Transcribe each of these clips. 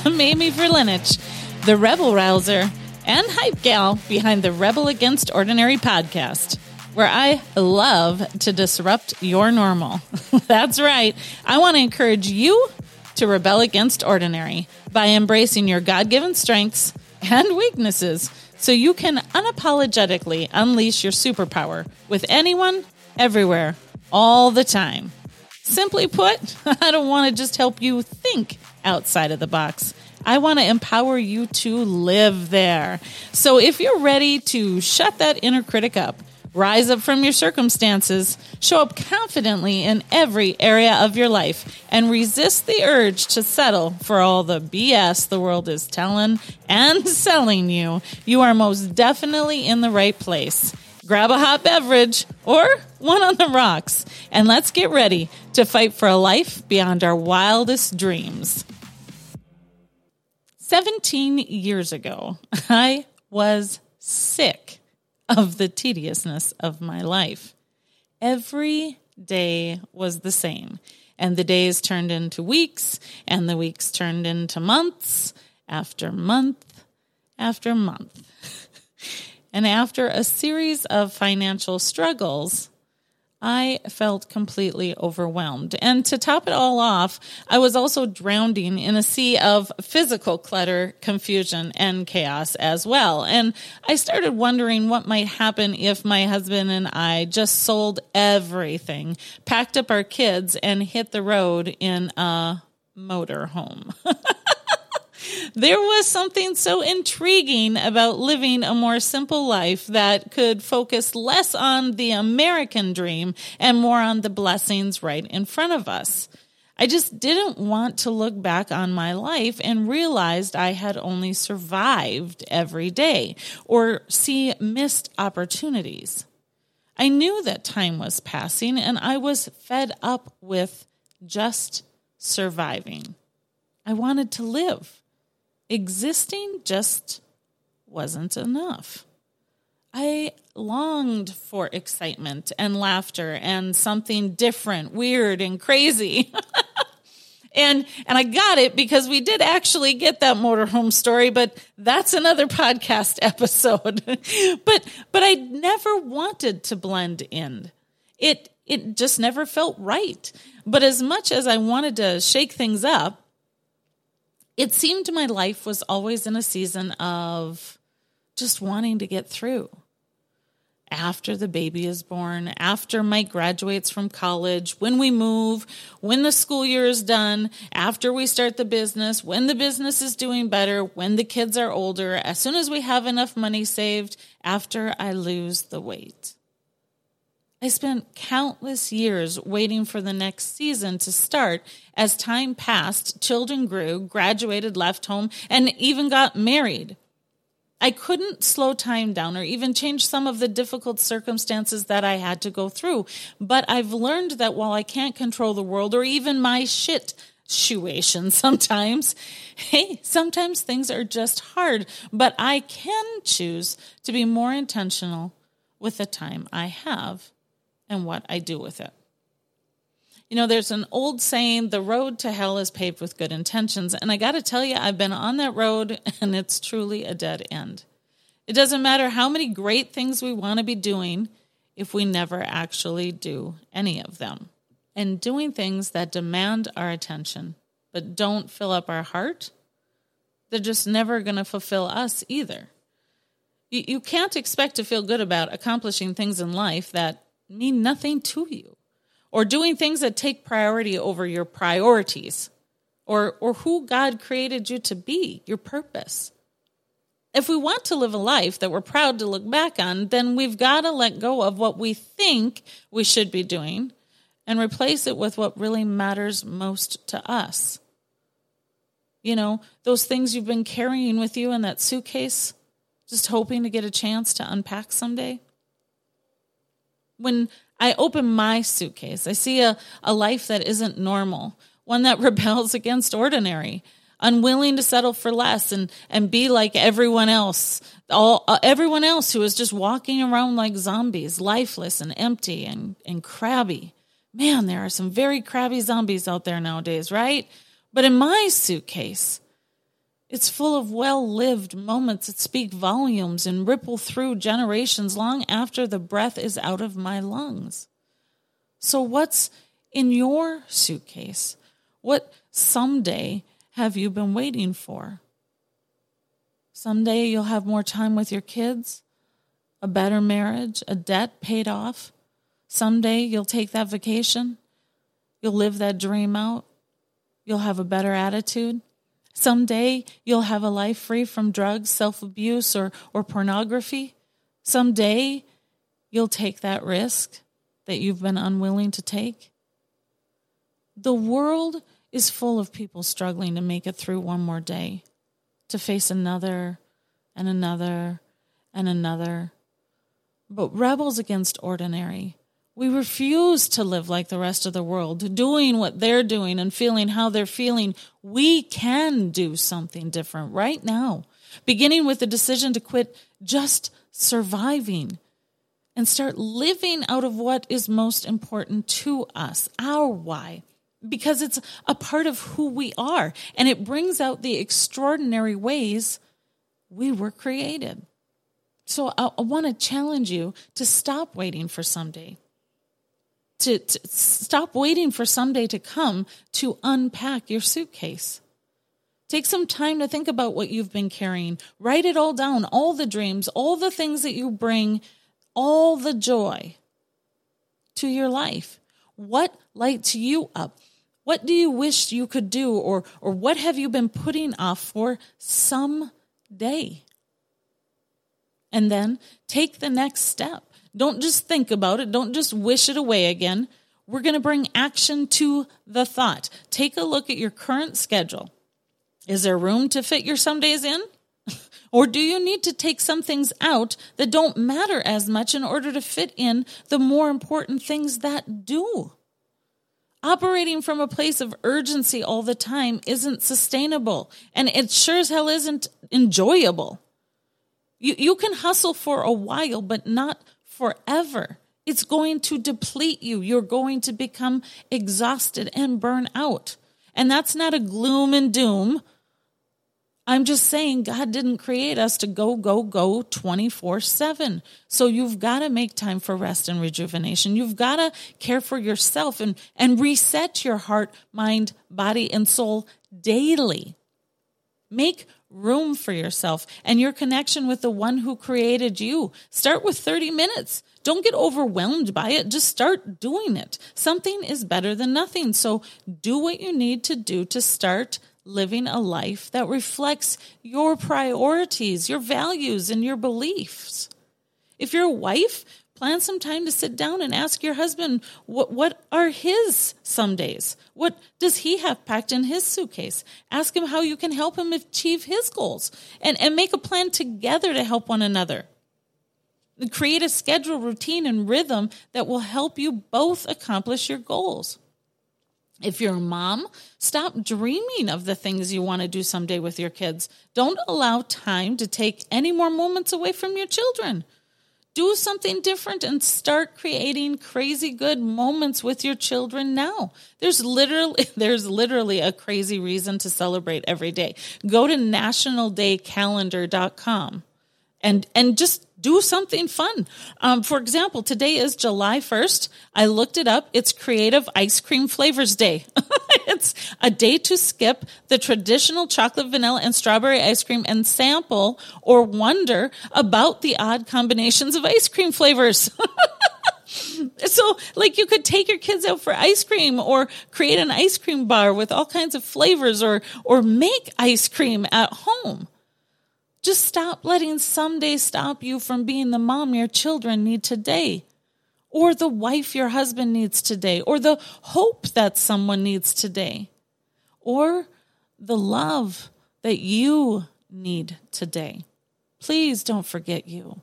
I'm Verlinich, the rebel rouser and hype gal behind the Rebel Against Ordinary podcast, where I love to disrupt your normal. That's right. I want to encourage you to rebel against ordinary by embracing your God given strengths and weaknesses so you can unapologetically unleash your superpower with anyone, everywhere, all the time. Simply put, I don't want to just help you think outside of the box. I want to empower you to live there. So if you're ready to shut that inner critic up, rise up from your circumstances, show up confidently in every area of your life, and resist the urge to settle for all the BS the world is telling and selling you, you are most definitely in the right place. Grab a hot beverage or one on the rocks, and let's get ready to fight for a life beyond our wildest dreams. 17 years ago, I was sick of the tediousness of my life. Every day was the same, and the days turned into weeks, and the weeks turned into months after month after month. and after a series of financial struggles, I felt completely overwhelmed. And to top it all off, I was also drowning in a sea of physical clutter, confusion, and chaos as well. And I started wondering what might happen if my husband and I just sold everything, packed up our kids, and hit the road in a motorhome. There was something so intriguing about living a more simple life that could focus less on the American dream and more on the blessings right in front of us. I just didn't want to look back on my life and realized I had only survived every day or see missed opportunities. I knew that time was passing and I was fed up with just surviving. I wanted to live existing just wasn't enough. I longed for excitement and laughter and something different, weird, and crazy. and and I got it because we did actually get that motorhome story, but that's another podcast episode. but but I never wanted to blend in. It it just never felt right. But as much as I wanted to shake things up, it seemed my life was always in a season of just wanting to get through. After the baby is born, after Mike graduates from college, when we move, when the school year is done, after we start the business, when the business is doing better, when the kids are older, as soon as we have enough money saved, after I lose the weight. I spent countless years waiting for the next season to start. As time passed, children grew, graduated, left home, and even got married. I couldn't slow time down or even change some of the difficult circumstances that I had to go through. But I've learned that while I can't control the world or even my shit situation sometimes, hey, sometimes things are just hard, but I can choose to be more intentional with the time I have and what I do with it. You know, there's an old saying, the road to hell is paved with good intentions. And I got to tell you, I've been on that road and it's truly a dead end. It doesn't matter how many great things we want to be doing if we never actually do any of them. And doing things that demand our attention but don't fill up our heart, they're just never going to fulfill us either. You, you can't expect to feel good about accomplishing things in life that mean nothing to you, or doing things that take priority over your priorities, or, or who God created you to be, your purpose. If we want to live a life that we're proud to look back on, then we've got to let go of what we think we should be doing and replace it with what really matters most to us. You know, those things you've been carrying with you in that suitcase, just hoping to get a chance to unpack someday when I open my suitcase, I see a, a life that isn't normal, one that rebels against ordinary, unwilling to settle for less and, and be like everyone else, all, uh, everyone else who is just walking around like zombies, lifeless and empty and, and crabby. Man, there are some very crabby zombies out there nowadays, right? But in my suitcase, It's full of well lived moments that speak volumes and ripple through generations long after the breath is out of my lungs. So, what's in your suitcase? What someday have you been waiting for? Someday you'll have more time with your kids, a better marriage, a debt paid off. Someday you'll take that vacation. You'll live that dream out. You'll have a better attitude. Someday you'll have a life free from drugs, self abuse, or, or pornography. Someday you'll take that risk that you've been unwilling to take. The world is full of people struggling to make it through one more day, to face another and another and another. But rebels against ordinary, we refuse to live like the rest of the world, doing what they're doing and feeling how they're feeling. We can do something different right now, beginning with the decision to quit just surviving and start living out of what is most important to us, our why, because it's a part of who we are and it brings out the extraordinary ways we were created. So I, I want to challenge you to stop waiting for someday. To, to stop waiting for someday to come to unpack your suitcase. Take some time to think about what you've been carrying. Write it all down, all the dreams, all the things that you bring, all the joy to your life. What lights you up? What do you wish you could do, or, or what have you been putting off for some day? And then take the next step. Don't just think about it, don't just wish it away again. We're going to bring action to the thought. Take a look at your current schedule. Is there room to fit your some days in? Or do you need to take some things out that don't matter as much in order to fit in the more important things that do? operating from a place of urgency all the time isn't sustainable and it sure as hell isn't enjoyable. You, you can hustle for a while, but not forever. It's going to deplete you. You're going to become exhausted and burn out. And that's not a gloom and doom I'm just saying God didn't create us to go, go, go 24 7. So you've got to make time for rest and rejuvenation. You've got to care for yourself and, and reset your heart, mind, body, and soul daily. Make room for yourself and your connection with the one who created you. Start with 30 minutes. Don't get overwhelmed by it. Just start doing it. Something is better than nothing. So do what you need to do to start living a life that reflects your priorities, your values, and your beliefs. If you're a wife, plan some time to sit down and ask your husband what, what are his some days? What does he have packed in his suitcase? Ask him how you can help him achieve his goals and, and make a plan together to help one another. Create a schedule, routine, and rhythm that will help you both accomplish your goals. If you're a mom, stop dreaming of the things you want to do someday with your kids. Don't allow time to take any more moments away from your children. Do something different and start creating crazy good moments with your children now. There's literally there's literally a crazy reason to celebrate every day. Go to nationaldaycalendar.com and and just do something fun. Um, for example, today is July 1st. I looked it up. It's Creative Ice Cream Flavors Day. it's a day to skip the traditional chocolate, vanilla, and strawberry ice cream and sample or wonder about the odd combinations of ice cream flavors. so like you could take your kids out for ice cream or create an ice cream bar with all kinds of flavors or or make ice cream at home just stop letting someday stop you from being the mom your children need today, or the wife your husband needs today, or the hope that someone needs today, or the love that you need today. Please don't forget you.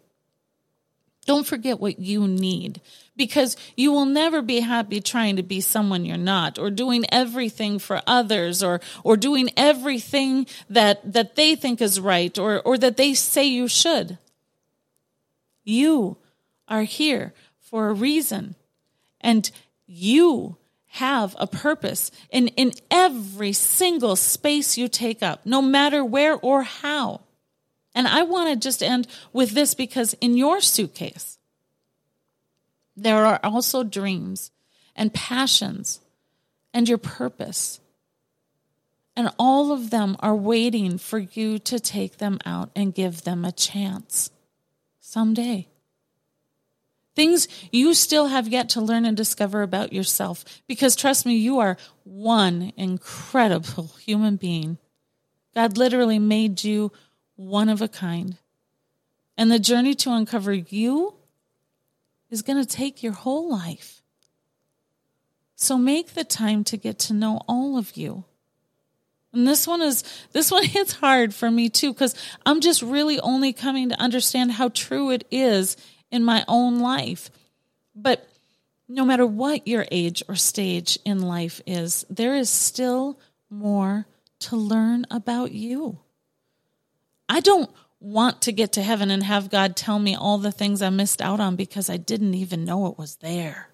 Don't forget what you need because you will never be happy trying to be someone you're not or doing everything for others or or doing everything that that they think is right or or that they say you should. You are here for a reason and you have a purpose in, in every single space you take up, no matter where or how. And I want to just end with this because in your suitcase, there are also dreams and passions and your purpose. And all of them are waiting for you to take them out and give them a chance someday. Things you still have yet to learn and discover about yourself. Because trust me, you are one incredible human being. God literally made you one of a kind. And the journey to uncover you is going to take your whole life. So make the time to get to know all of you. And this one is, this one hits hard for me too, because I'm just really only coming to understand how true it is in my own life. But no matter what your age or stage in life is, there is still more to learn about you. I don't want to get to heaven and have God tell me all the things I missed out on because I didn't even know it was there.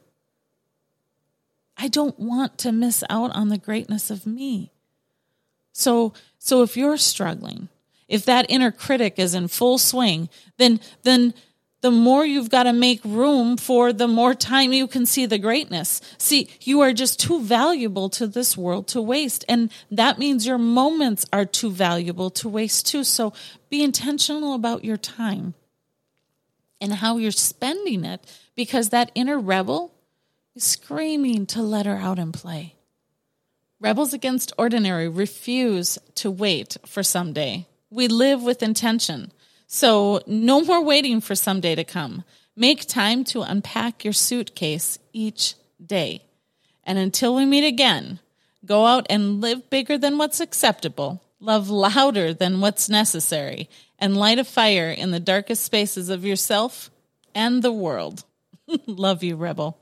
I don't want to miss out on the greatness of me. So, so if you're struggling, if that inner critic is in full swing, then, then the more you've got to make room for the more time you can see the greatness. See, you are just too valuable to this world to waste. And that means your moments are too valuable to waste too. So be intentional about your time and how you're spending it because that inner rebel is screaming to let her out and play. Rebels against ordinary refuse to wait for someday. We live with intention. So, no more waiting for someday to come. Make time to unpack your suitcase each day. And until we meet again, go out and live bigger than what's acceptable, love louder than what's necessary, and light a fire in the darkest spaces of yourself and the world. love you, Rebel.